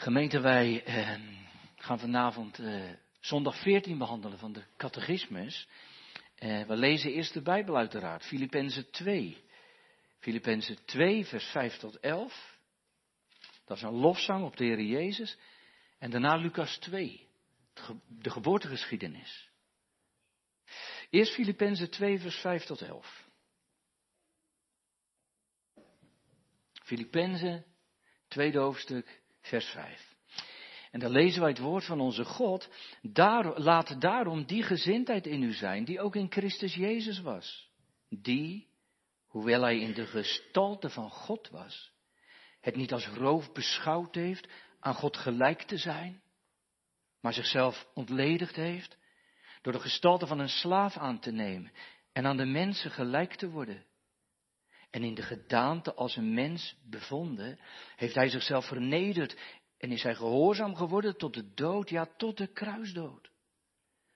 Gemeente, wij eh, gaan vanavond eh, zondag 14 behandelen van de catechismus. Eh, we lezen eerst de Bijbel uiteraard, Filippenzen 2. Filippenzen 2, vers 5 tot 11. Dat is een lofzang op de Heer Jezus. En daarna Lucas 2, de geboortegeschiedenis. Eerst Filippenzen 2, vers 5 tot 11. Filippenzen, tweede hoofdstuk, vers 5. En dan lezen wij het woord van onze God. Daar, laat daarom die gezindheid in u zijn, die ook in Christus Jezus was. Die, hoewel hij in de gestalte van God was, het niet als roof beschouwd heeft aan God gelijk te zijn, maar zichzelf ontledigd heeft door de gestalte van een slaaf aan te nemen en aan de mensen gelijk te worden. En in de gedaante als een mens bevonden, heeft hij zichzelf vernederd en is hij gehoorzaam geworden tot de dood, ja tot de kruisdood.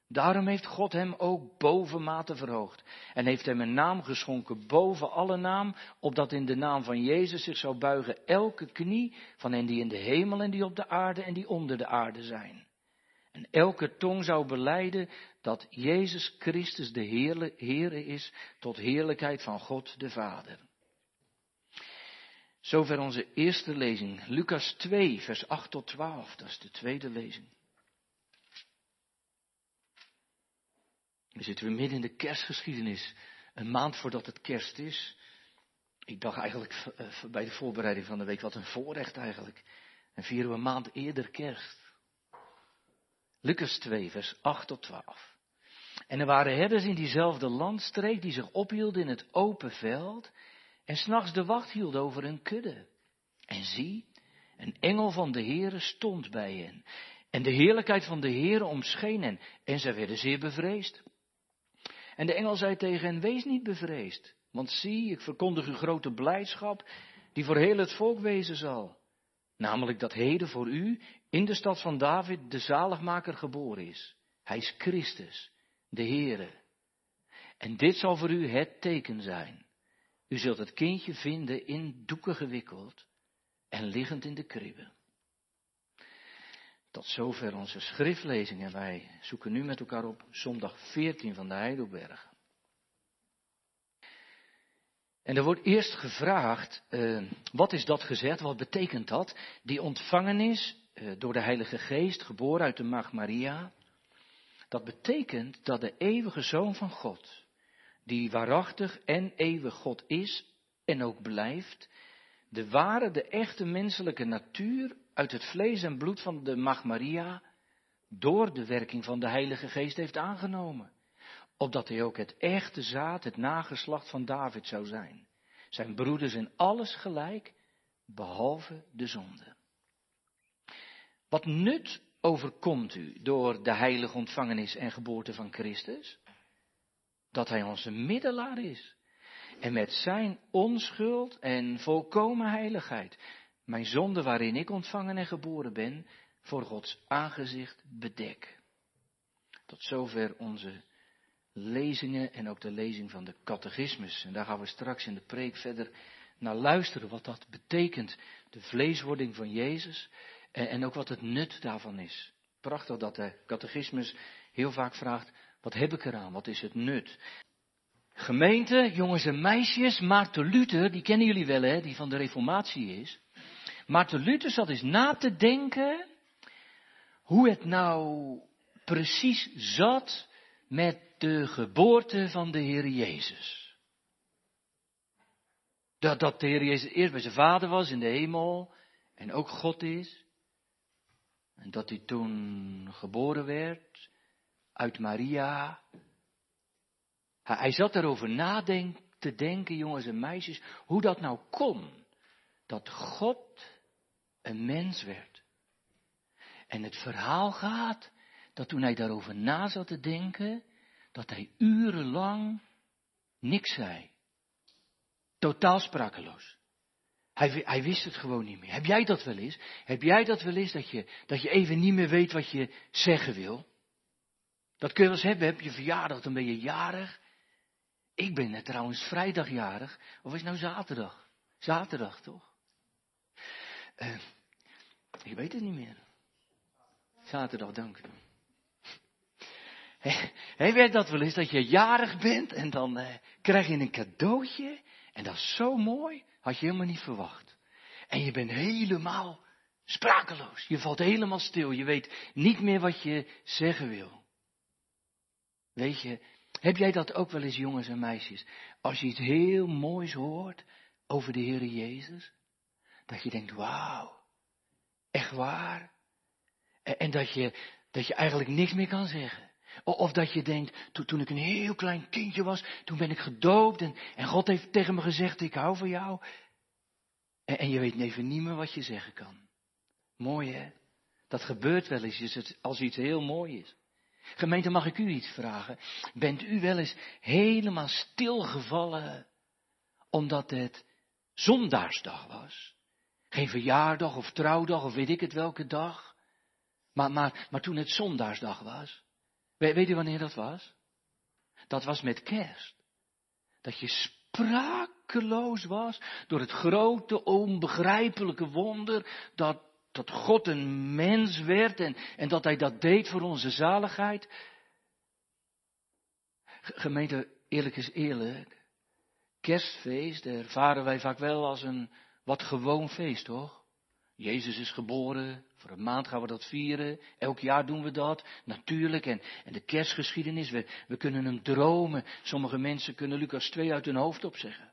Daarom heeft God hem ook bovenmate verhoogd en heeft hem een naam geschonken boven alle naam, opdat in de naam van Jezus zich zou buigen elke knie van hen die in de hemel en die op de aarde en die onder de aarde zijn. En elke tong zou beleiden dat Jezus Christus de Heere is tot heerlijkheid van God de Vader. Zover onze eerste lezing. Lucas 2, vers 8 tot 12. Dat is de tweede lezing. Dan zitten we midden in de kerstgeschiedenis. Een maand voordat het kerst is. Ik dacht eigenlijk eh, bij de voorbereiding van de week, wat een voorrecht eigenlijk. En vieren we een maand eerder kerst. Lucas 2, vers 8 tot 12. En er waren herders in diezelfde landstreek die zich ophielden in het open veld en s'nachts de wacht hielden over hun kudde. En zie, een engel van de Heere stond bij hen. En de heerlijkheid van de Heere omscheen hen. En zij werden zeer bevreesd. En de engel zei tegen hen, wees niet bevreesd. Want zie, ik verkondig u grote blijdschap, die voor heel het volk wezen zal. Namelijk dat heden voor u in de stad van David de zaligmaker geboren is. Hij is Christus, de Heere. En dit zal voor u het teken zijn. U zult het kindje vinden in doeken gewikkeld en liggend in de kribbe. Tot zover onze schriftlezing en wij zoeken nu met elkaar op zondag 14 van de Heidelberg. En er wordt eerst gevraagd, uh, wat is dat gezegd, wat betekent dat? Die ontvangenis uh, door de Heilige Geest, geboren uit de Maagd Maria, dat betekent dat de eeuwige Zoon van God, die waarachtig en eeuwig God is en ook blijft, de ware, de echte menselijke natuur uit het vlees en bloed van de Mag Maria door de werking van de Heilige Geest heeft aangenomen. Opdat hij ook het echte zaad, het nageslacht van David zou zijn. Zijn broeders in alles gelijk, behalve de zonde. Wat nut overkomt u door de heilige ontvangenis en geboorte van Christus? Dat Hij onze middelaar is. En met Zijn onschuld en volkomen heiligheid mijn zonde waarin ik ontvangen en geboren ben, voor Gods aangezicht bedek. Tot zover onze lezingen en ook de lezing van de catechismus. En daar gaan we straks in de preek verder naar luisteren wat dat betekent, de vleeswording van Jezus en, en ook wat het nut daarvan is. Prachtig dat de catechismus heel vaak vraagt, wat heb ik eraan? Wat is het nut? Gemeente, jongens en meisjes, Maarten Luther, die kennen jullie wel hè, die van de reformatie is. Maarten Luther zat eens na te denken hoe het nou precies zat met de geboorte van de Heer Jezus. Dat, dat de Heer Jezus eerst bij zijn vader was in de hemel en ook God is. En dat hij toen geboren werd uit Maria. Hij zat erover nadenken, te denken, jongens en meisjes, hoe dat nou kon. Dat God een mens werd. En het verhaal gaat dat toen hij daarover na zat te denken, dat hij urenlang niks zei. Totaal sprakeloos. Hij, hij, wist het gewoon niet meer. Heb jij dat wel eens? Heb jij dat wel eens dat je, dat je even niet meer weet wat je zeggen wil? Dat kun je wel eens hebben, heb je verjaardag, dan ben je jarig. Ik ben net trouwens vrijdagjarig, of is het nou zaterdag? Zaterdag, toch? Uh, Ik weet het niet meer. Zaterdag, dank u. Hij weet dat wel eens, dat je jarig bent en dan eh, krijg je een cadeautje. En dat is zo mooi, had je helemaal niet verwacht. En je bent helemaal sprakeloos. Je valt helemaal stil. Je weet niet meer wat je zeggen wil. Weet je, heb jij dat ook wel eens, jongens en meisjes? Als je iets heel moois hoort over de Heer Jezus, dat je denkt, wauw, echt waar? En, dat, je, dat je eigenlijk niks meer kan zeggen. Of dat je denkt, toen, ik een heel klein kindje was, toen ben ik gedoopt en, God heeft tegen me gezegd, ik hou van jou. En, en je weet even niet meer wat je zeggen kan. Mooi hè? Dat gebeurt wel eens als iets heel mooi is. Gemeente, mag ik u iets vragen? Bent u wel eens helemaal stilgevallen omdat het zondaarsdag was? Geen verjaardag of trouwdag of weet ik het welke dag. Maar, maar, maar toen het zondaarsdag was. Weet, weet u wanneer dat was? Dat was met kerst. Dat je sprakeloos was door het grote, onbegrijpelijke wonder dat dat God een mens werd en, dat Hij dat deed voor onze zaligheid. Gemeente, eerlijk is eerlijk. Kerstfeest ervaren wij vaak wel als een wat gewoon feest, toch? Jezus is geboren, voor een maand gaan we dat vieren, elk jaar doen we dat, natuurlijk. En, en de kerstgeschiedenis, we, we kunnen hem dromen. Sommige mensen kunnen Lucas 2 uit hun hoofd opzeggen.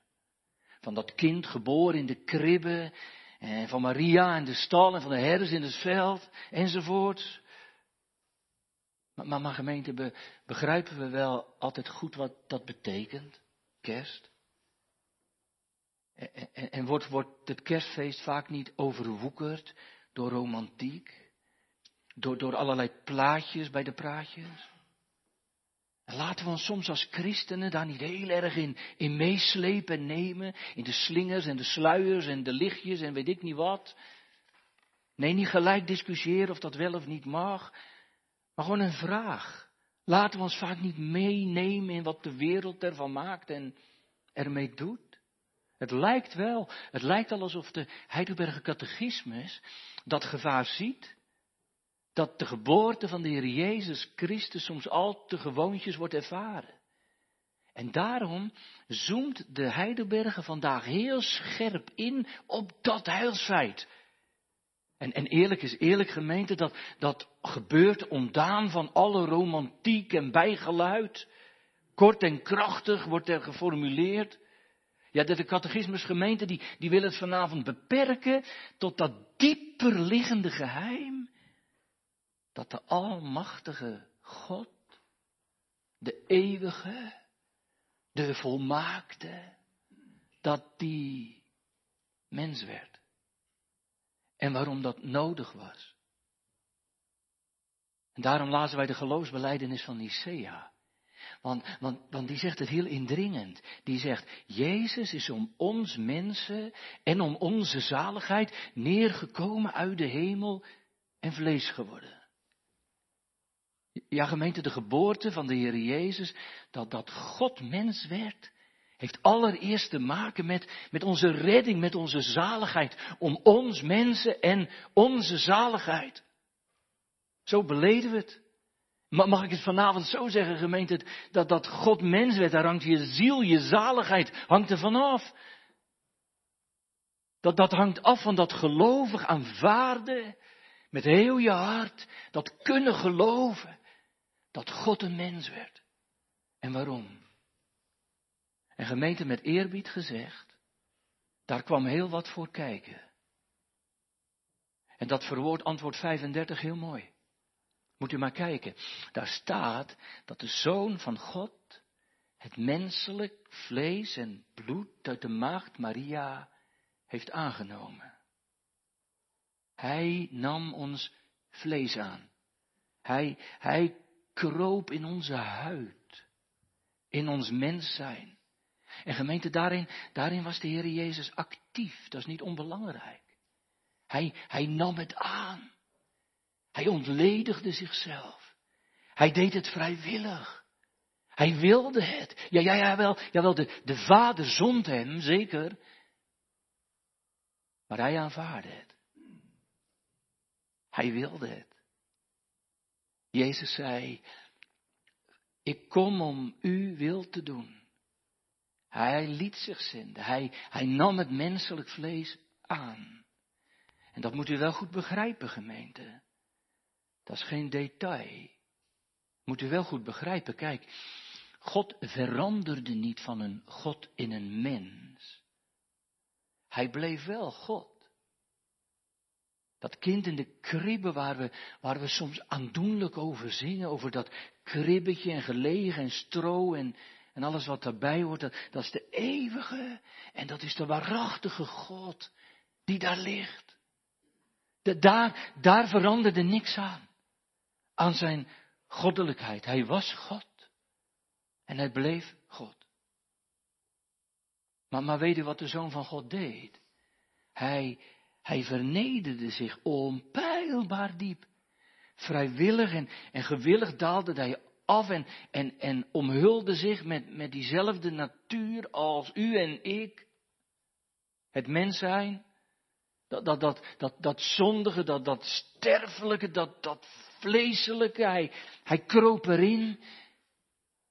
Van dat kind geboren in de kribbe en van Maria en de stal en van de herders in het veld enzovoort. Maar, maar, gemeente, begrijpen we wel altijd goed wat dat betekent? Kerst. En, en, en wordt, wordt het kerstfeest vaak niet overwoekerd door romantiek? Door, door allerlei plaatjes bij de praatjes? Laten we ons soms als christenen daar niet heel erg in, in meeslepen en nemen. In de slingers en de sluiers en de lichtjes en weet ik niet wat. Nee, niet gelijk discussiëren of dat wel of niet mag. Maar gewoon een vraag. Laten we ons vaak niet meenemen in wat de wereld ervan maakt en ermee doet. Het lijkt wel, het lijkt al alsof de Heidelberger catechismus dat gevaar ziet dat de geboorte van de Heer Jezus Christus soms al te gewoontjes wordt ervaren. En daarom zoomt de Heidelberger vandaag heel scherp in op dat heilsfeit. En, en eerlijk is eerlijk gemeente, dat, dat gebeurt ontdaan van alle romantiek en bijgeluid. Kort en krachtig wordt er geformuleerd. Ja, de catechismus gemeente die, die wil het vanavond beperken tot dat dieper liggende geheim dat de Almachtige God, de eeuwige, de volmaakte, dat die mens werd. En waarom dat nodig was. En daarom lazen wij de geloofsbeleidenis van Nicea. Want, want, want die zegt het heel indringend. Die zegt, Jezus is om ons mensen en om onze zaligheid neergekomen uit de hemel en vlees geworden. Ja, gemeente, de geboorte van de Heer Jezus, dat, dat God mens werd, heeft allereerst te maken met, met onze redding, met onze zaligheid. Om ons mensen en onze zaligheid. Zo beleden we het. Mag ik het vanavond zo zeggen, gemeente, dat, dat God mens werd, daar hangt je ziel, je zaligheid, hangt er vanaf. Dat, dat hangt af van dat gelovig aanvaarden, met heel je hart, dat kunnen geloven dat God een mens werd. En waarom? En gemeente met eerbied gezegd, daar kwam heel wat voor kijken. En dat verwoordt antwoord 35 heel mooi. Moet u maar kijken. Daar staat dat de Zoon van God het menselijk vlees en bloed uit de maagd Maria heeft aangenomen. Hij nam ons vlees aan. Hij, hij kroop in onze huid, in ons mens zijn. En gemeente, daarin, daarin was de Heer Jezus actief, dat is niet onbelangrijk. Hij, hij nam het aan. Hij ontledigde zichzelf. Hij deed het vrijwillig. Hij wilde het. Ja, ja, jawel, jawel de, de Vader zond hem, zeker. Maar hij aanvaarde het. Hij wilde het. Jezus zei, ik kom om uw wil te doen. Hij liet zich zenden. Hij, hij nam het menselijk vlees aan. En dat moet u wel goed begrijpen, gemeente. Dat is geen detail. Moet u wel goed begrijpen. Kijk, God veranderde niet van een God in een mens. Hij bleef wel God. Dat kind in de kribbe waar we, waar we soms aandoenlijk over zingen, over dat kribbetje en gelegen en stro en, en alles wat daarbij hoort, dat, dat is de eeuwige en dat is de waarachtige God die daar ligt. Daar, daar veranderde niks aan, aan zijn goddelijkheid. Hij was God en hij bleef God. Maar, maar weet u wat de Zoon van God deed? Hij, hij vernederde zich onpeilbaar diep. Vrijwillig en, gewillig daalde hij af en, en, en omhulde zich met, met diezelfde natuur als u en ik. Het mens zijn. Dat, dat, dat, dat, dat zondige, dat, dat sterfelijke, dat, dat vleeselijke. Hij, hij kroop erin.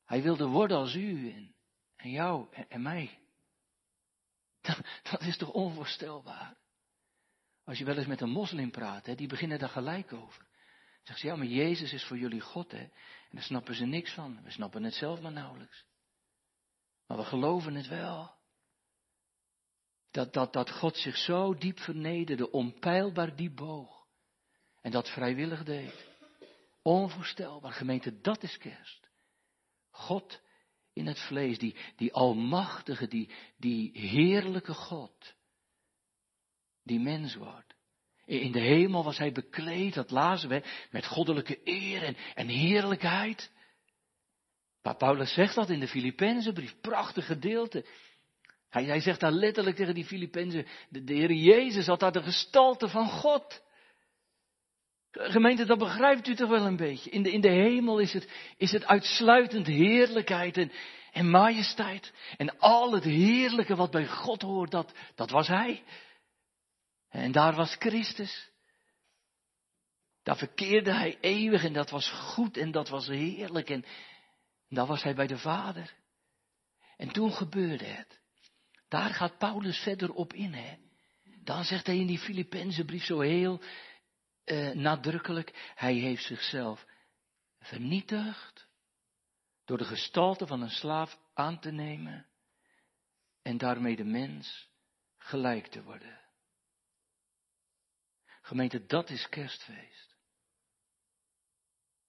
Hij wilde worden als u en, en jou en, en mij. Dat, dat, is toch onvoorstelbaar? Als je wel eens met een moslim praat, hè, die beginnen daar gelijk over. Zegt ze, ja, maar Jezus is voor jullie God, hè. En daar snappen ze niks van. We snappen het zelf maar nauwelijks. Maar we geloven het wel. Dat, dat, dat God zich zo diep vernederde, onpeilbaar diep boog. En dat vrijwillig deed. Onvoorstelbaar. Gemeente, dat is kerst. God in het vlees, die, die almachtige, die, die heerlijke God, die mens wordt. In de hemel was hij bekleed, dat lazen we, met goddelijke eer en, en heerlijkheid. Maar Paulus zegt dat in de Filippenzenbrief, prachtig gedeelte. Hij, hij zegt daar letterlijk tegen die Filippenzen, de, Heer Jezus had daar de gestalte van God. Gemeente, dat begrijpt u toch wel een beetje. In de, in de hemel is het, is het uitsluitend heerlijkheid en, en majesteit. En al het heerlijke wat bij God hoort, dat, dat was Hij. En daar was Christus. Daar verkeerde hij eeuwig en dat was goed en dat was heerlijk en, daar was hij bij de Vader. En toen gebeurde het. Daar gaat Paulus verder op in. Hè. Dan zegt hij in die Filippense brief zo heel uh, nadrukkelijk, hij heeft zichzelf vernietigd door de gestalte van een slaaf aan te nemen en daarmee de mens gelijk te worden. Gemeente, dat is kerstfeest.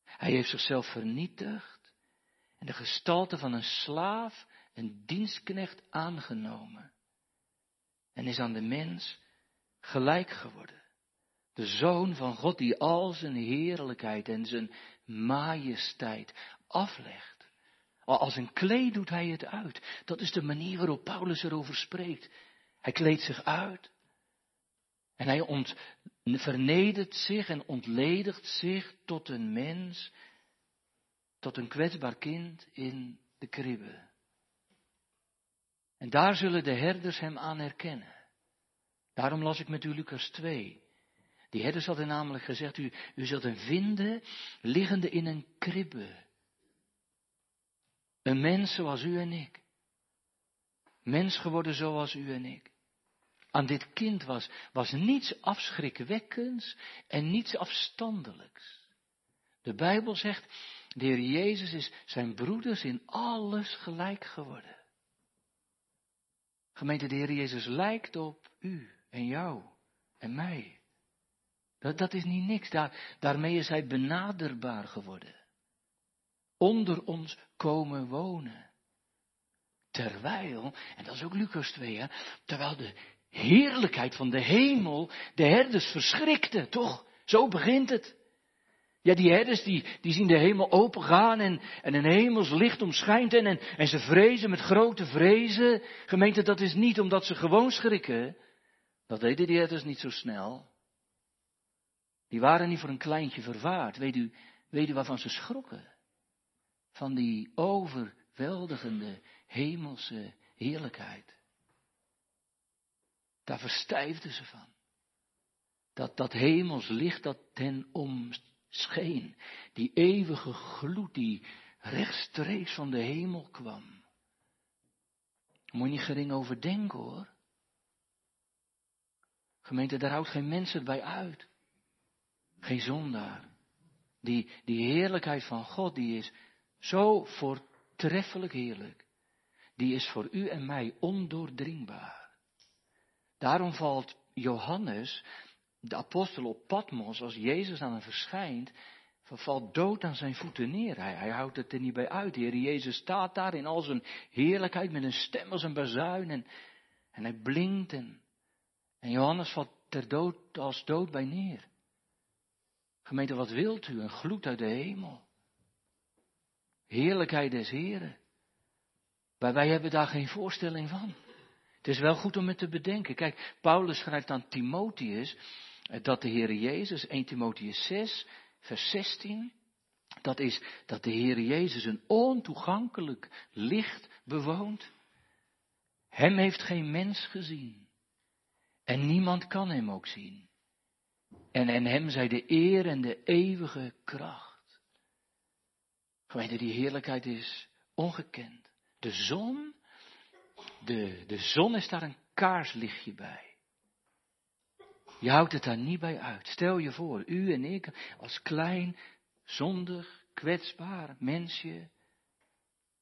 Hij heeft zichzelf vernietigd en de gestalte van een slaaf, een dienstknecht aangenomen. En is aan de mens gelijk geworden. De zoon van God die al zijn heerlijkheid en zijn majesteit aflegt. Als een kleed doet hij het uit. Dat is de manier waarop Paulus erover spreekt. Hij kleedt zich uit. En hij ont, vernedert zich en ontledigt zich tot een mens, tot een kwetsbaar kind in de kribbe. En daar zullen de herders hem aan herkennen. Daarom las ik met u Lucas 2. Die herders hadden namelijk gezegd, u, u zult hem vinden liggende in een kribbe. Een mens zoals u en ik. Mens geworden zoals u en ik aan dit kind was, was niets afschrikwekkends en niets afstandelijks. De Bijbel zegt, de Heer Jezus is zijn broeders in alles gelijk geworden. Gemeente, de Heer Jezus lijkt op u en jou en mij. Dat, dat is niet niks, Daar, daarmee is hij benaderbaar geworden. Onder ons komen wonen. Terwijl, en dat is ook Lucas 2, hè, terwijl de heerlijkheid van de hemel de herders verschrikte, toch? Zo begint het. Ja, die herders die, die zien de hemel opengaan en, en een hemels licht omschijnt en, en, ze vrezen met grote vrezen. Gemeente, dat is niet omdat ze gewoon schrikken. Dat deden die herders niet zo snel. Die waren niet voor een kleintje vervaard. Weet u, weet u waarvan ze schrokken? Van die overweldigende hemelse heerlijkheid. Daar verstijfden ze van. dat, dat hemels licht dat ten omscheen. Die eeuwige gloed die rechtstreeks van de hemel kwam. Moet je niet gering over denken hoor. Gemeente, daar houdt geen mensen bij uit. Geen zondaar. Die, die heerlijkheid van God, die is zo voortreffelijk heerlijk. Die is voor u en mij ondoordringbaar. Daarom valt Johannes, de apostel op Patmos, als Jezus aan hem verschijnt, valt dood aan zijn voeten neer. Hij, hij houdt het er niet bij uit. De Heer Jezus staat daar in al zijn heerlijkheid met een stem als een bazuin en, hij blinkt en, en Johannes valt ter dood als dood bij neer. Gemeente, wat wilt u? Een gloed uit de hemel. Heerlijkheid des Heren. Maar wij hebben daar geen voorstelling van. Het is wel goed om het te bedenken. Kijk, Paulus schrijft aan Timotheus eh, dat de Heer Jezus, 1 Timotheus 6, vers 16, dat is dat de Heer Jezus een ontoegankelijk licht bewoont. Hem heeft geen mens gezien. En niemand kan hem ook zien. En en hem zij de eer en de eeuwige kracht. Gemeente, die heerlijkheid is ongekend. De zon, de, de zon is daar een kaarslichtje bij. Je houdt het daar niet bij uit. Stel je voor, u en ik als klein, zondig, kwetsbaar mensje.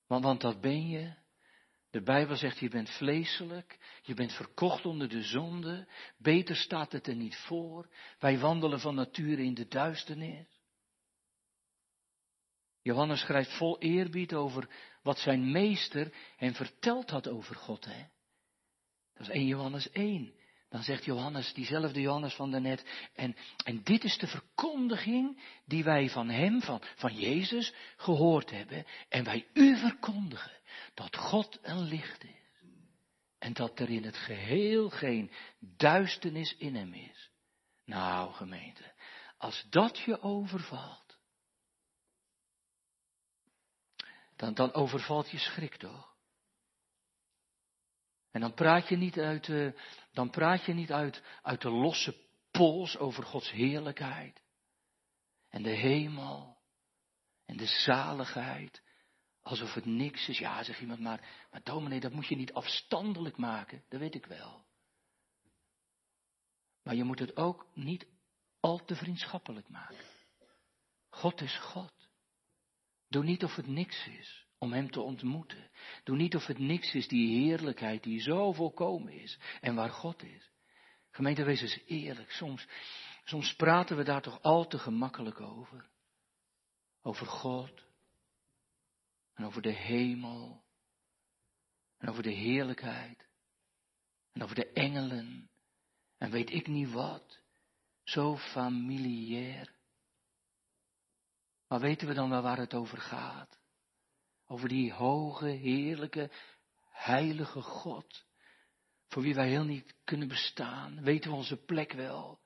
Want, want dat ben je. De Bijbel zegt, je bent vleeselijk, je bent verkocht onder de zonde, beter staat het er niet voor. Wij wandelen van nature in de duisternis. Johannes schrijft vol eerbied over wat zijn meester hem verteld had over God. Hè? Dat is 1 Johannes 1. Dan zegt Johannes, diezelfde Johannes van daarnet, en, en dit is de verkondiging die wij van hem, van, van Jezus, gehoord hebben. En wij u verkondigen dat God een licht is. En dat er in het geheel geen duisternis in hem is. Nou, gemeente, als dat je overvalt, dan, dan overvalt je schrik toch? En dan praat je niet uit, uh, dan praat je niet uit, uit de losse pols over Gods heerlijkheid. En de hemel. En de zaligheid. Alsof het niks is. Ja, zegt iemand maar, maar dominee, dat moet je niet afstandelijk maken. Dat weet ik wel. Maar je moet het ook niet al te vriendschappelijk maken. God is God. Doe niet of het niks is om Hem te ontmoeten. Doe niet of het niks is, die heerlijkheid die zo volkomen is en waar God is. Gemeente, wees eens eerlijk. Soms, soms praten we daar toch al te gemakkelijk over. Over God. En over de hemel. En over de heerlijkheid. En over de engelen. En weet ik niet wat. Zo familiair. Maar weten we dan wel waar het over gaat? Over die hoge, heerlijke, heilige God. Voor wie wij heel niet kunnen bestaan. Weten we onze plek wel.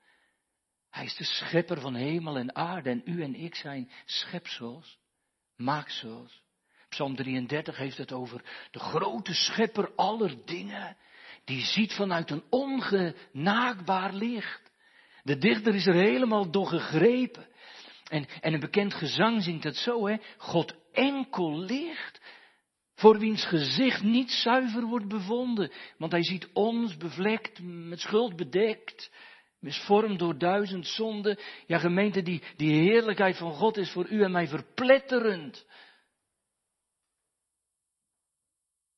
Hij is de schepper van hemel en aarde en u en ik zijn schepsels, maaksels. Psalm 33 heeft het over de grote schepper aller dingen, die ziet vanuit een ongenaakbaar licht. De dichter is er helemaal door gegrepen. En, en een bekend gezang zingt het zo, hè. God enkel licht, voor wiens gezicht niet zuiver wordt bevonden. Want hij ziet ons bevlekt, met schuld bedekt, misvormd door duizend zonden. Ja, gemeente, die, die heerlijkheid van God is voor u en mij verpletterend.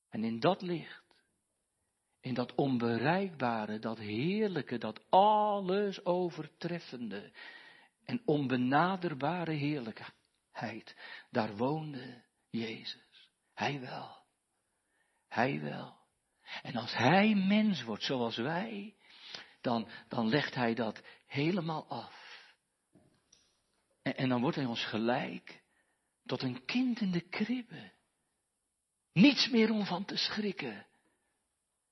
En in dat licht, in dat onbereikbare, dat heerlijke, dat alles overtreffende, en onbenaderbare heerlijkheid. Daar woonde Jezus. Hij wel. Hij wel. En als hij mens wordt zoals wij, dan, dan legt hij dat helemaal af. En, en dan wordt hij ons gelijk tot een kind in de kribbe. Niets meer om van te schrikken.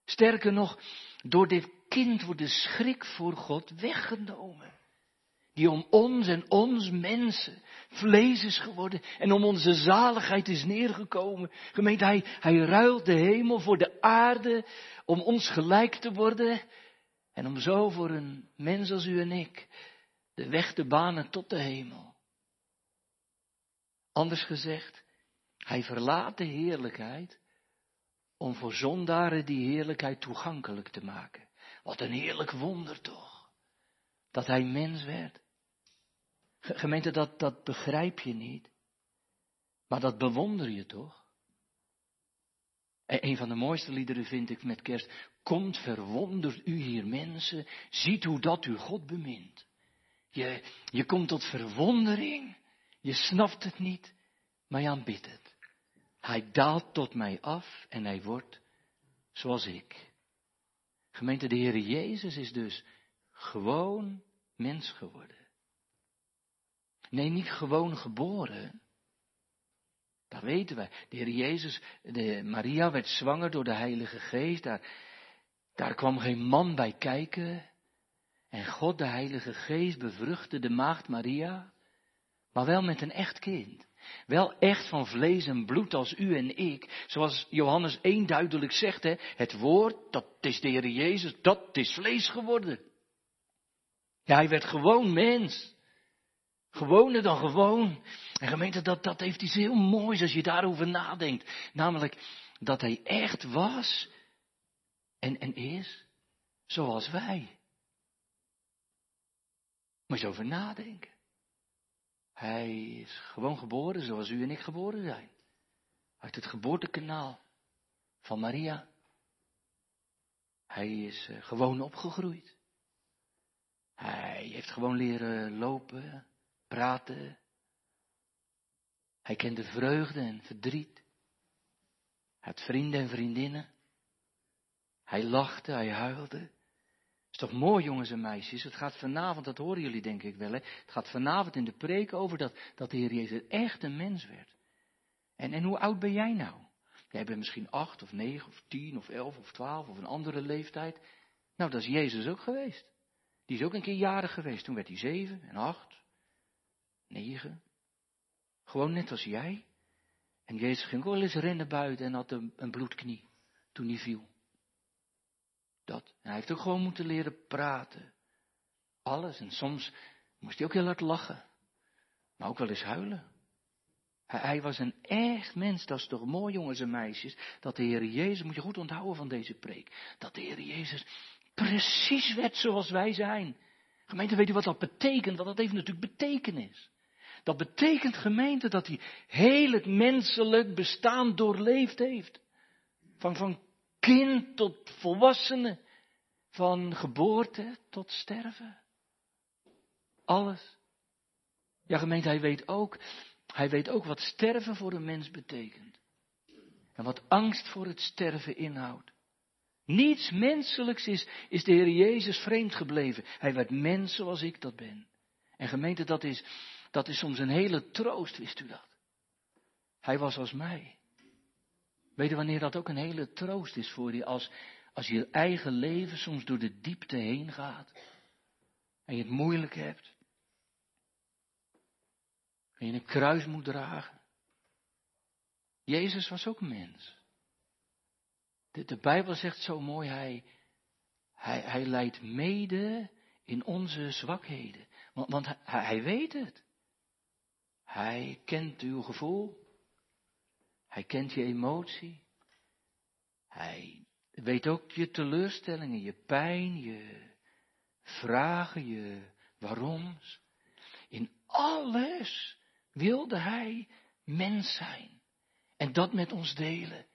Sterker nog, door dit kind wordt de schrik voor God weggenomen die om ons en ons mensen vlees is geworden en om onze zaligheid is neergekomen. Gemeente, hij, hij ruilt de hemel voor de aarde om ons gelijk te worden. En om zo voor een mens als u en ik de weg te banen tot de hemel. Anders gezegd, hij verlaat de heerlijkheid om voor zondaren die heerlijkheid toegankelijk te maken. Wat een heerlijk wonder toch, dat hij mens werd. Gemeente, dat, dat begrijp je niet, maar dat bewonder je toch? En een van de mooiste liederen vind ik met kerst. Komt, verwondert u hier mensen, ziet hoe dat u God bemint. Je, je komt tot verwondering, je snapt het niet, maar je aanbidt het. Hij daalt tot mij af en hij wordt zoals ik. Gemeente, de Heer Jezus is dus gewoon mens geworden. Nee, niet gewoon geboren. Dat weten wij. De Heer Jezus, de Maria werd zwanger door de Heilige Geest. Daar, daar kwam geen man bij kijken. En God, de Heilige Geest, bevruchtte de maagd Maria. Maar wel met een echt kind. Wel echt van vlees en bloed als u en ik. Zoals Johannes 1 duidelijk zegt, hè, het woord, dat is de Heer Jezus, dat is vlees geworden. Ja, hij werd gewoon mens. Gewoner dan gewoon. En gemeente, dat, dat heeft iets heel moois als je daarover nadenkt. Namelijk dat hij echt was en, en is zoals wij. Moet je over nadenken. Hij is gewoon geboren zoals u en ik geboren zijn. Uit het geboortekanaal van Maria. Hij is eh, gewoon opgegroeid. Hij heeft gewoon leren lopen, praten. Hij kende vreugde en verdriet. Hij had vrienden en vriendinnen. Hij lachte, hij huilde. Is toch mooi, jongens en meisjes? Het gaat vanavond, dat horen jullie denk ik wel, hè? Het gaat vanavond in de preek over dat, dat de Heer Jezus echt een mens werd. En, en hoe oud ben jij nou? Jij bent misschien acht of negen of tien of elf of twaalf of een andere leeftijd. Nou, dat is Jezus ook geweest. Die is ook een keer jarig geweest. Toen werd hij zeven en acht negen. Gewoon net als jij. En Jezus ging wel eens rennen buiten en had een, een bloedknie toen hij viel. Dat. En hij heeft ook gewoon moeten leren praten. Alles. En soms moest hij ook heel hard lachen. Maar ook wel eens huilen. Hij, hij was een echt mens. Dat is toch mooi, jongens en meisjes. Dat de Heer Jezus, moet je goed onthouden van deze preek. Dat de Heer Jezus precies werd zoals wij zijn. Gemeente, weet u wat dat betekent? Want dat heeft natuurlijk betekenis. Dat betekent gemeente dat hij heel het menselijk bestaan doorleefd heeft. Van, van kind tot volwassene, van geboorte tot sterven. Alles. Ja gemeente, hij weet ook, hij weet ook wat sterven voor een mens betekent. En wat angst voor het sterven inhoudt. Niets menselijks is, is de Heer Jezus vreemd gebleven. Hij werd mens zoals ik dat ben. En gemeente, dat is, dat is soms een hele troost, wist u dat? Hij was als mij. Weet je wanneer dat ook een hele troost is voor je? Als, als je eigen leven soms door de diepte heen gaat. En je het moeilijk hebt. En je een kruis moet dragen. Jezus was ook mens. De, de Bijbel zegt zo mooi, hij, hij, hij leidt mede in onze zwakheden. Want, want hij, hij weet het. Hij kent uw gevoel. Hij kent je emotie. Hij weet ook je teleurstellingen, je pijn, je vragen, je waaroms. In alles wilde hij mens zijn. En dat met ons delen.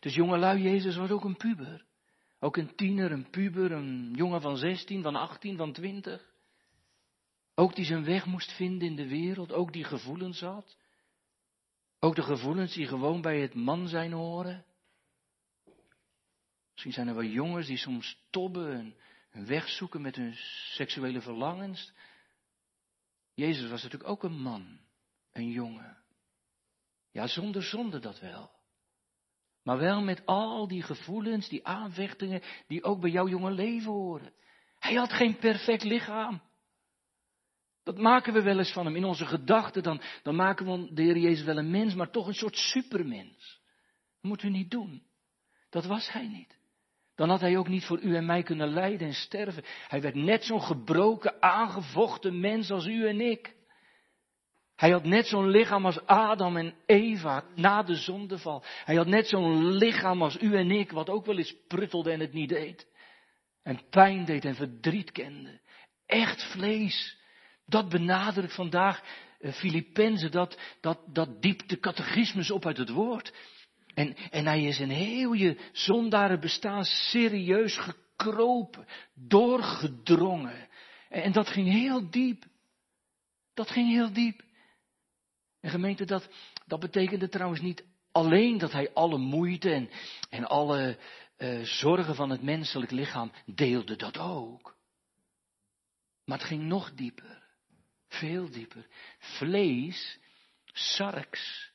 Dus jongelui, Jezus was ook een puber. Ook een tiener, een puber, een jongen van 16, van 18, van 20. Ook die zijn weg moest vinden in de wereld, ook die gevoelens had. Ook de gevoelens die gewoon bij het man zijn horen. Misschien zijn er wel jongens die soms tobben en een weg zoeken met hun seksuele verlangens. Jezus was natuurlijk ook een man, een jongen. Ja, zonder zonde dat wel. Maar wel met al die gevoelens, die aanvechtingen, die ook bij jouw jonge leven horen. Hij had geen perfect lichaam. Dat maken we wel eens van hem. In onze gedachten, dan, dan maken we de Heer Jezus wel een mens, maar toch een soort supermens. Dat moeten we niet doen. Dat was hij niet. dan had hij ook niet voor u en mij kunnen lijden en sterven. Hij werd net zo'n gebroken, aangevochten mens als u en ik. Hij had net zo'n lichaam als Adam en Eva na de zondeval. Hij had net zo'n lichaam als u en ik, wat ook wel eens pruttelde en het niet deed. En pijn deed en verdriet kende. Echt vlees. Dat benadrukt vandaag uh, Filippenzen, dat, dat, dat diept de catechismus op uit het woord. En, en hij is in heel je zondarenbestaan serieus gekropen, doorgedrongen. En, en dat ging heel diep. Dat ging heel diep. En gemeente, dat, dat betekende trouwens niet alleen dat hij alle moeite en, en alle uh, zorgen van het menselijk lichaam deelde, dat ook. Maar het ging nog dieper, veel dieper. Vlees, sarx,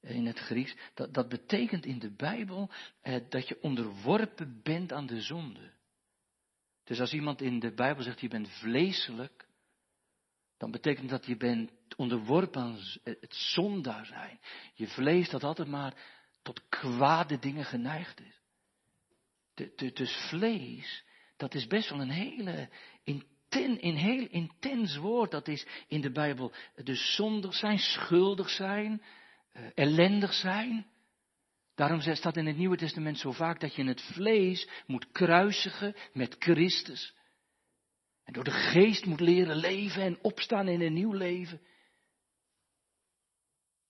in het Grieks, dat, dat betekent in de Bijbel eh, dat je onderworpen bent aan de zonde. Dus als iemand in de Bijbel zegt je bent vleeselijk, dan betekent dat je bent onderworpen aan het zondaar zijn. Je vlees dat altijd maar tot kwade dingen geneigd is. Dus vlees, dat is best wel een hele inten, een heel intens woord. Dat is in de Bijbel dus zondig zijn, schuldig zijn, uh, ellendig zijn. Daarom staat in het Nieuwe Testament zo vaak dat je het vlees moet kruisigen met Christus. En door de geest moet leren leven en opstaan in een nieuw leven.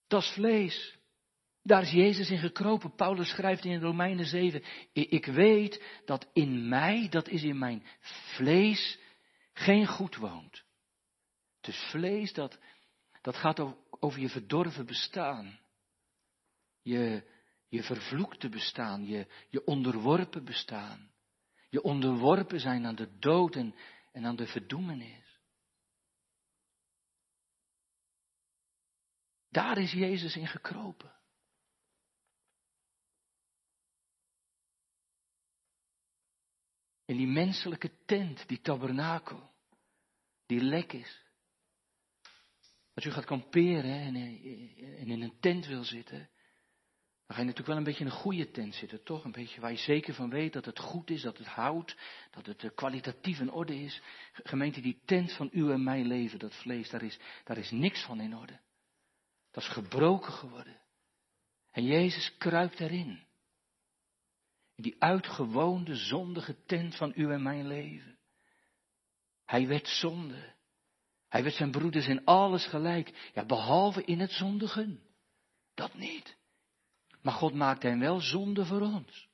Dat is vlees. Daar is Jezus in gekropen. Paulus schrijft in Romeinen 7, ik weet dat in mij, dat is in mijn vlees, geen goed woont. Dus vlees, dat, dat gaat over je verdorven bestaan. Je, je vervloekte bestaan, je, je onderworpen bestaan. Je onderworpen zijn aan de dood en, en aan de verdoemenis. Daar is Jezus in gekropen. In die menselijke tent, die tabernakel, die lek is. Als u gaat kamperen en in een tent wil zitten, dan ga je natuurlijk wel een beetje in een goede tent zitten, toch? Een beetje waar je zeker van weet dat het goed is, dat het houdt, dat het eh, kwalitatief in orde is. Gemeente, die tent van u en mijn leven, dat vlees, daar is, daar is niks van in orde. Dat is gebroken geworden. En Jezus kruipt erin. In die uitgewoonde zondige tent van u en mijn leven. Hij werd zonde. Hij werd zijn broeders in alles gelijk. Ja, behalve in het zondigen. Dat niet. Maar God maakt hem wel zonde voor ons.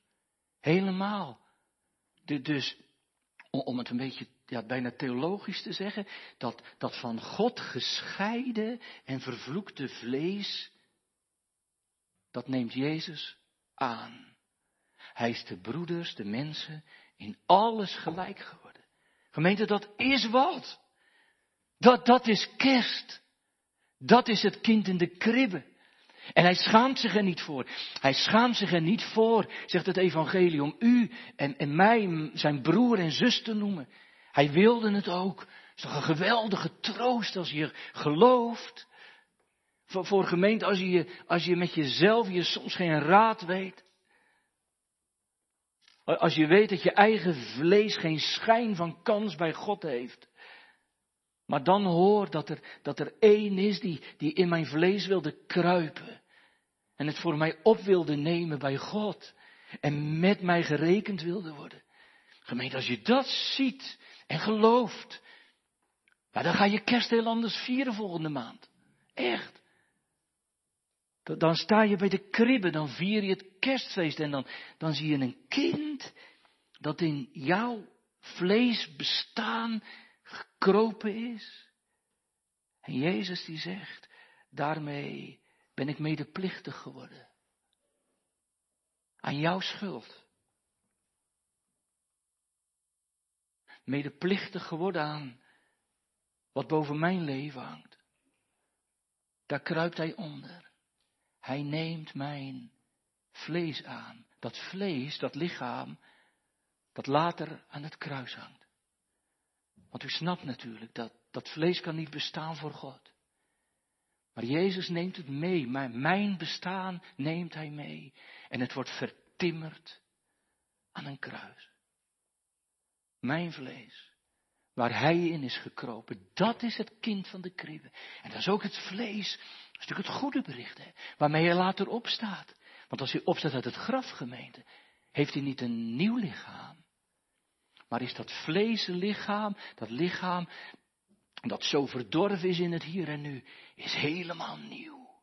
Helemaal. dus, om het een beetje ja, bijna theologisch te zeggen, dat, dat van God gescheiden en vervloekte vlees, dat neemt Jezus aan. Hij is de broeders, de mensen, in alles gelijk geworden. Gemeente, dat is wat. Dat, dat is kerst. Dat is het kind in de kribbe. En hij schaamt zich er niet voor. Hij schaamt zich er niet voor, zegt het evangelie, om u en, en mij zijn broer en zus te noemen. Hij wilde het ook. Het is toch een geweldige troost als je gelooft. Voor, voor gemeente, als je, als je met jezelf je soms geen raad weet. Als je weet dat je eigen vlees geen schijn van kans bij God heeft. Maar dan hoor dat er, dat er één is die, die in mijn vlees wilde kruipen. En het voor mij op wilde nemen bij God. En met mij gerekend wilde worden. Gemeente, als je dat ziet en gelooft. Ja, dan ga je kerst heel anders vieren volgende maand. Echt. Dan sta je bij de kribbe, dan vier je het kerstfeest en dan, dan zie je een kind dat in jouw vlees bestaan gekropen is. En Jezus die zegt, daarmee ben ik medeplichtig geworden. Aan jouw schuld. Medeplichtig geworden aan wat boven mijn leven hangt. Daar kruipt hij onder. Hij neemt mijn vlees aan. Dat vlees, dat lichaam, dat later aan het kruis hangt. Want u snapt natuurlijk dat dat vlees kan niet bestaan voor God. Maar Jezus neemt het mee. Mijn bestaan neemt hij mee. En het wordt vertimmerd aan een kruis. Mijn vlees. Waar hij in is gekropen. Dat is het kind van de kribbe. En dat is ook het vlees. Dat is natuurlijk het goede bericht. Hè, waarmee hij later opstaat. Want als hij opstaat uit het graf, gemeente. Heeft hij niet een nieuw lichaam. Maar is dat vleeslichaam, dat lichaam dat zo verdorven is in het hier en nu, is helemaal nieuw.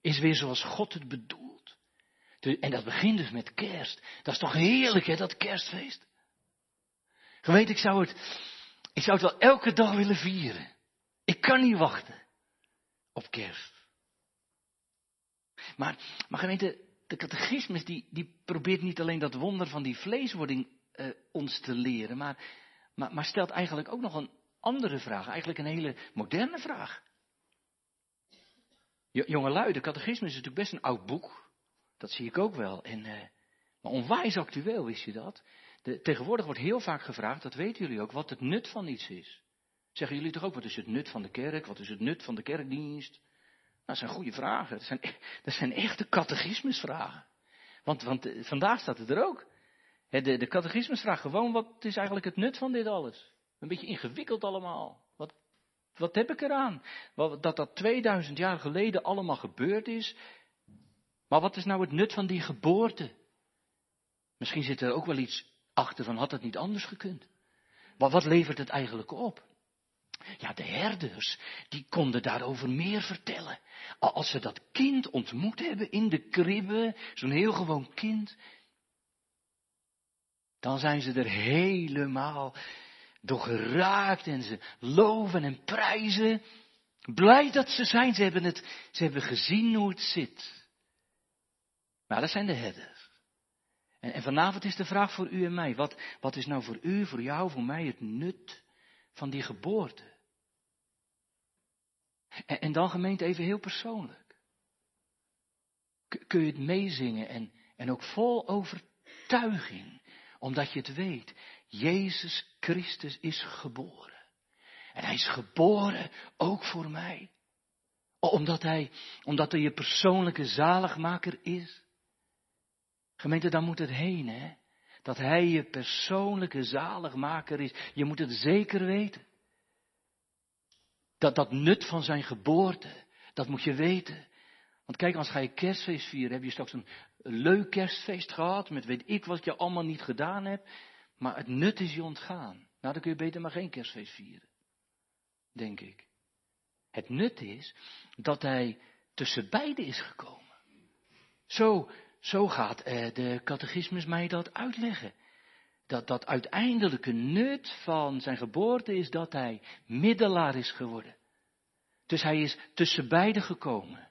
Is weer zoals God het bedoelt. En dat begint dus met kerst. Dat is toch heerlijk, hè, dat kerstfeest. Gemeente, ik zou het, ik zou het wel elke dag willen vieren. Ik kan niet wachten op kerst. Maar, maar gemeente, de catechismus die, die probeert niet alleen dat wonder van die vleeswording uh, ons te leren, maar, maar, maar stelt eigenlijk ook nog een andere vraag, eigenlijk een hele moderne vraag. Jongelui, de catechismus is natuurlijk best een oud boek. Dat zie ik ook wel. En, uh, maar onwijs actueel, wist je dat? Tegenwoordig wordt heel vaak gevraagd, dat weten jullie ook, wat het nut van iets is. Zeggen jullie toch ook, wat is het nut van de kerk? Wat is het nut van de kerkdienst? Nou, dat zijn goede vragen. Dat zijn, dat zijn echte catechismusvragen. Want, want eh, vandaag staat het er ook. De, de catechismus vraagt gewoon, wat is eigenlijk het nut van dit alles? Een beetje ingewikkeld allemaal. Wat, wat heb ik eraan? Dat dat 2000 jaar geleden allemaal gebeurd is. Maar wat is nou het nut van die geboorte? Misschien zit er ook wel iets achter van had het niet anders gekund. Maar wat levert het eigenlijk op? Ja, de herders, die konden daarover meer vertellen. Als ze dat kind ontmoet hebben in de kribbe, zo'n heel gewoon kind, dan zijn ze er helemaal door geraakt en ze loven en prijzen. Blij dat ze zijn, ze hebben, het, ze hebben gezien hoe het zit. Maar dat zijn de herders. En, vanavond is de vraag voor u en mij, wat, wat is nou voor u, voor jou, voor mij het nut van die geboorte? En, en dan gemeente even heel persoonlijk. Kun je het meezingen en, en ook vol overtuiging, omdat je het weet. Jezus Christus is geboren. En hij is geboren ook voor mij. Omdat hij, omdat hij je persoonlijke zaligmaker is. Gemeente, dan moet het heen, hè. Dat hij je persoonlijke zaligmaker is. Je moet het zeker weten. Dat dat nut van zijn geboorte, dat moet je weten. Want kijk, als ga je kerstfeest vieren, heb je straks een leuk kerstfeest gehad, met weet ik wat je allemaal niet gedaan hebt. Maar het nut is je ontgaan. Nou, dan kun je beter maar geen kerstfeest vieren. Denk ik. Het nut is dat hij tussen beiden is gekomen. Zo, zo gaat eh, de catechismus mij dat uitleggen. Dat dat uiteindelijke nut van zijn geboorte is dat hij middelaar is geworden. Dus hij is tussen beiden gekomen.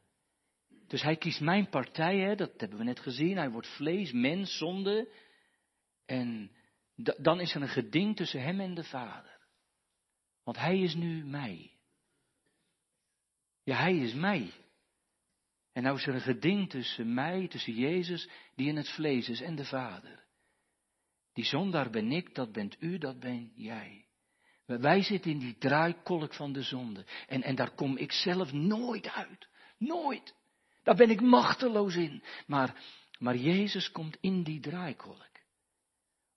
Dus hij kiest mijn partij, hè, dat hebben we net gezien. Hij wordt vlees, mens, zonde. En dan is er een geding tussen hem en de Vader. Want hij is nu mij. Ja, hij is mij. En nou is er een geding tussen mij, tussen Jezus, die in het vlees is, en de Vader. Die zondaar ben ik, dat bent u, dat ben jij. Wij zitten in die draaikolk van de zonde. En, en daar kom ik zelf nooit uit. Nooit. Daar ben ik machteloos in. Maar, maar Jezus komt in die draaikolk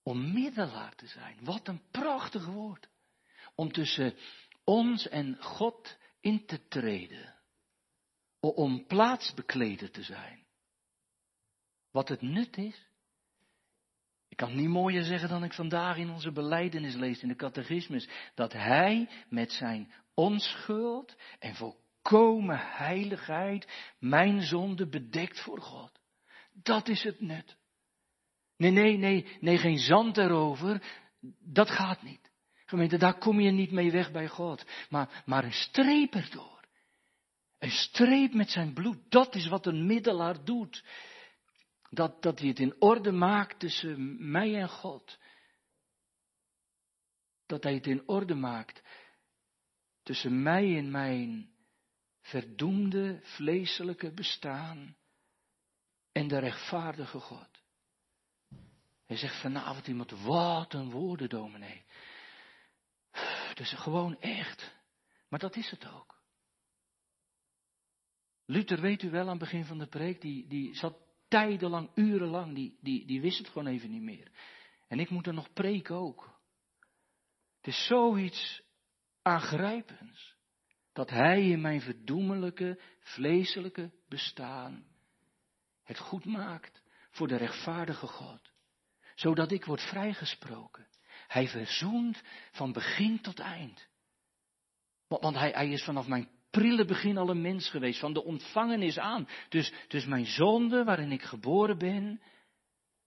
om middelaar te zijn. Wat een prachtig woord. Om tussen ons en God in te treden. Om plaatsbekleder te zijn. Wat het nut is. Ik kan niet mooier zeggen dan ik vandaag in onze beleidenis lees in de catechismus. Dat hij met zijn onschuld en volkomen heiligheid mijn zonde bedekt voor God. Dat is het nut. Nee, nee, nee, nee, geen zand erover. Dat gaat niet. Gemeente, daar kom je niet mee weg bij God. Maar, maar een streep erdoor. Een streep met zijn bloed. Dat is wat een middelaar doet. Dat, dat hij het in orde maakt tussen mij en God. Dat hij het in orde maakt tussen mij en mijn verdoemde vleeselijke bestaan en de rechtvaardige God. Hij zegt vanavond iemand, wat een woorden, dominee. Dus gewoon echt. Maar dat is het ook. Luther, weet u wel, aan het begin van de preek, die, die zat tijdenlang, urenlang, die, die, die wist het gewoon even niet meer. En ik moet er nog preken ook. Het is zoiets aangrijpends. Dat Hij in mijn verdoemelijke, vleeselijke bestaan het goed maakt voor de rechtvaardige God. Zodat ik word vrijgesproken. Hij verzoent van begin tot eind. Want hij, hij is vanaf mijn prille begin al een mens geweest, van de ontvangenis aan. Dus, dus mijn zonde, waarin ik geboren ben,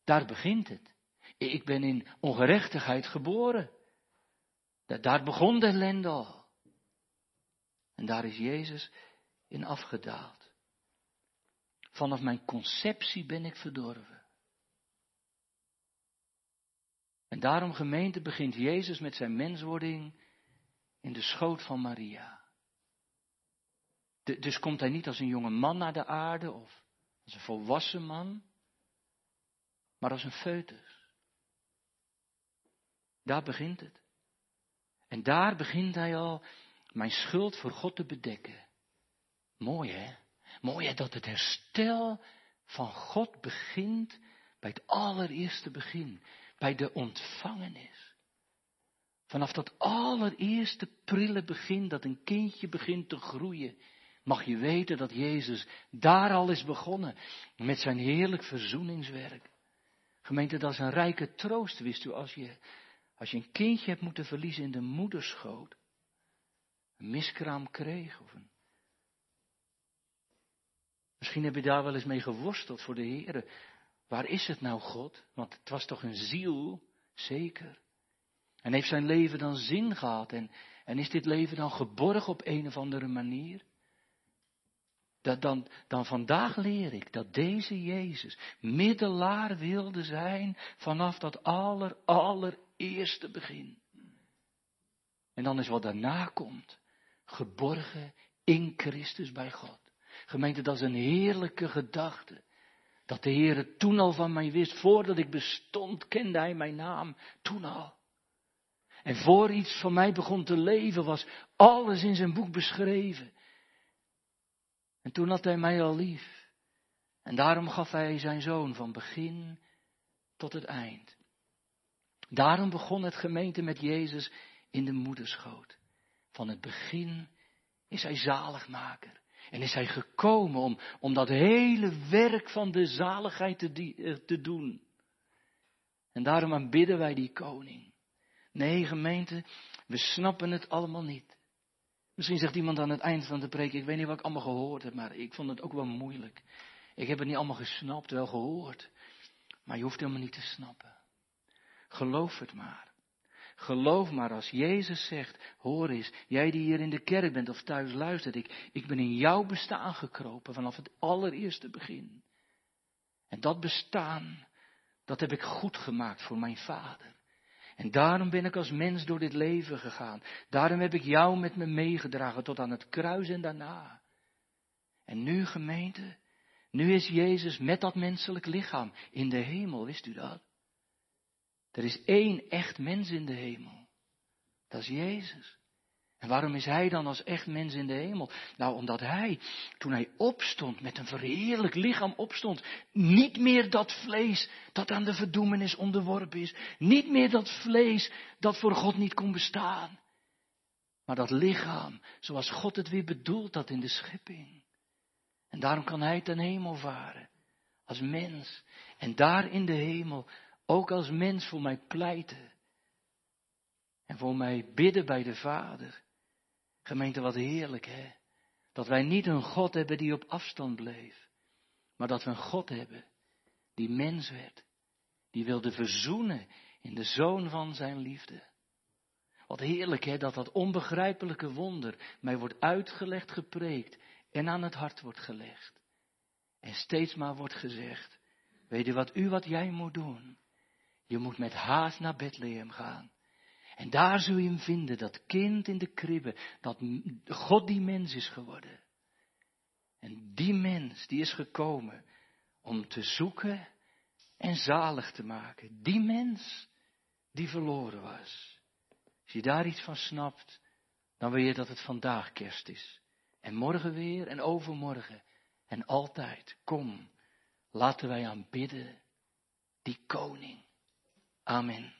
daar begint het. Ik ben in ongerechtigheid geboren. Daar begon de ellende al. En daar is Jezus in afgedaald. Vanaf mijn conceptie ben ik verdorven. En daarom gemeente begint Jezus met zijn menswording in de schoot van Maria. Dus komt hij niet als een jonge man naar de aarde of als een volwassen man, maar als een foetus. Daar begint het. En daar begint hij al mijn schuld voor God te bedekken. Mooi hè? Mooi hè dat het herstel van God begint bij het allereerste begin, bij de ontvangenis. Vanaf dat allereerste prille begin, dat een kindje begint te groeien, mag je weten dat Jezus daar al is begonnen met zijn heerlijk verzoeningswerk. Gemeente, dat is een rijke troost, wist u, als je, als je een kindje hebt moeten verliezen in de moederschoot een miskraam kreeg of een... Misschien heb je daar wel eens mee geworsteld voor de Heer. Waar is het nou, God? Want het was toch een ziel, zeker. En heeft zijn leven dan zin gehad? En, en is dit leven dan geborgen op een of andere manier? Dat dan, dan vandaag leer ik dat deze Jezus middelaar wilde zijn vanaf dat aller, allereerste begin. En dan is wat daarna komt, geborgen in Christus bij God. Gemeente, dat is een heerlijke gedachte. Dat de Heer het toen al van mij wist, voordat ik bestond, kende Hij mijn naam, toen al. En voor iets van mij begon te leven, was alles in zijn boek beschreven. En toen had Hij mij al lief. En daarom gaf Hij zijn zoon van begin tot het eind. Daarom begon het gemeente met Jezus in de moederschoot. Van het begin is hij zaligmaker. En is hij gekomen om, om dat hele werk van de zaligheid te, eh, te doen. En daarom aanbidden wij die koning. Nee, gemeente, we snappen het allemaal niet. Misschien zegt iemand aan het eind van de preek, ik weet niet wat ik allemaal gehoord heb, maar ik vond het ook wel moeilijk. Ik heb het niet allemaal gesnapt, wel gehoord. Maar je hoeft helemaal niet te snappen. Geloof het maar. Geloof maar als Jezus zegt, hoor eens, jij die hier in de kerk bent of thuis luistert, ik, ik ben in jouw bestaan gekropen vanaf het allereerste begin. En dat bestaan, dat heb ik goed gemaakt voor mijn vader. En daarom ben ik als mens door dit leven gegaan. Daarom heb ik jou met me meegedragen tot aan het kruis en daarna. En nu gemeente, nu is Jezus met dat menselijk lichaam in de hemel, wist u dat? Er is één echt mens in de hemel. Dat is Jezus. En waarom is hij dan als echt mens in de hemel? Nou, omdat hij, toen hij opstond, met een verheerlijk lichaam opstond, niet meer dat vlees dat aan de verdoemenis onderworpen is, niet meer dat vlees dat voor God niet kon bestaan, maar dat lichaam zoals God het weer bedoeld had in de schepping. En daarom kan hij ten hemel varen, als mens. En daar in de hemel ook als mens voor mij pleiten. En voor mij bidden bij de Vader. Gemeente, wat heerlijk hè. Dat wij niet een God hebben die op afstand bleef. Maar dat we een God hebben die mens werd. Die wilde verzoenen in de zoon van zijn liefde. Wat heerlijk hè, dat dat onbegrijpelijke wonder mij wordt uitgelegd, gepreekt en aan het hart wordt gelegd. En steeds maar wordt gezegd, weet je wat u, wat jij moet doen? Je moet met haast naar Bethlehem gaan. En daar zul je hem vinden, dat kind in de kribbe, dat God die mens is geworden. En die mens, die is gekomen om te zoeken en zalig te maken. Die mens die verloren was. Als je daar iets van snapt, dan weet je dat het vandaag kerst is. En morgen weer en overmorgen en altijd. Kom, Laten wij aanbidden die koning. Amen.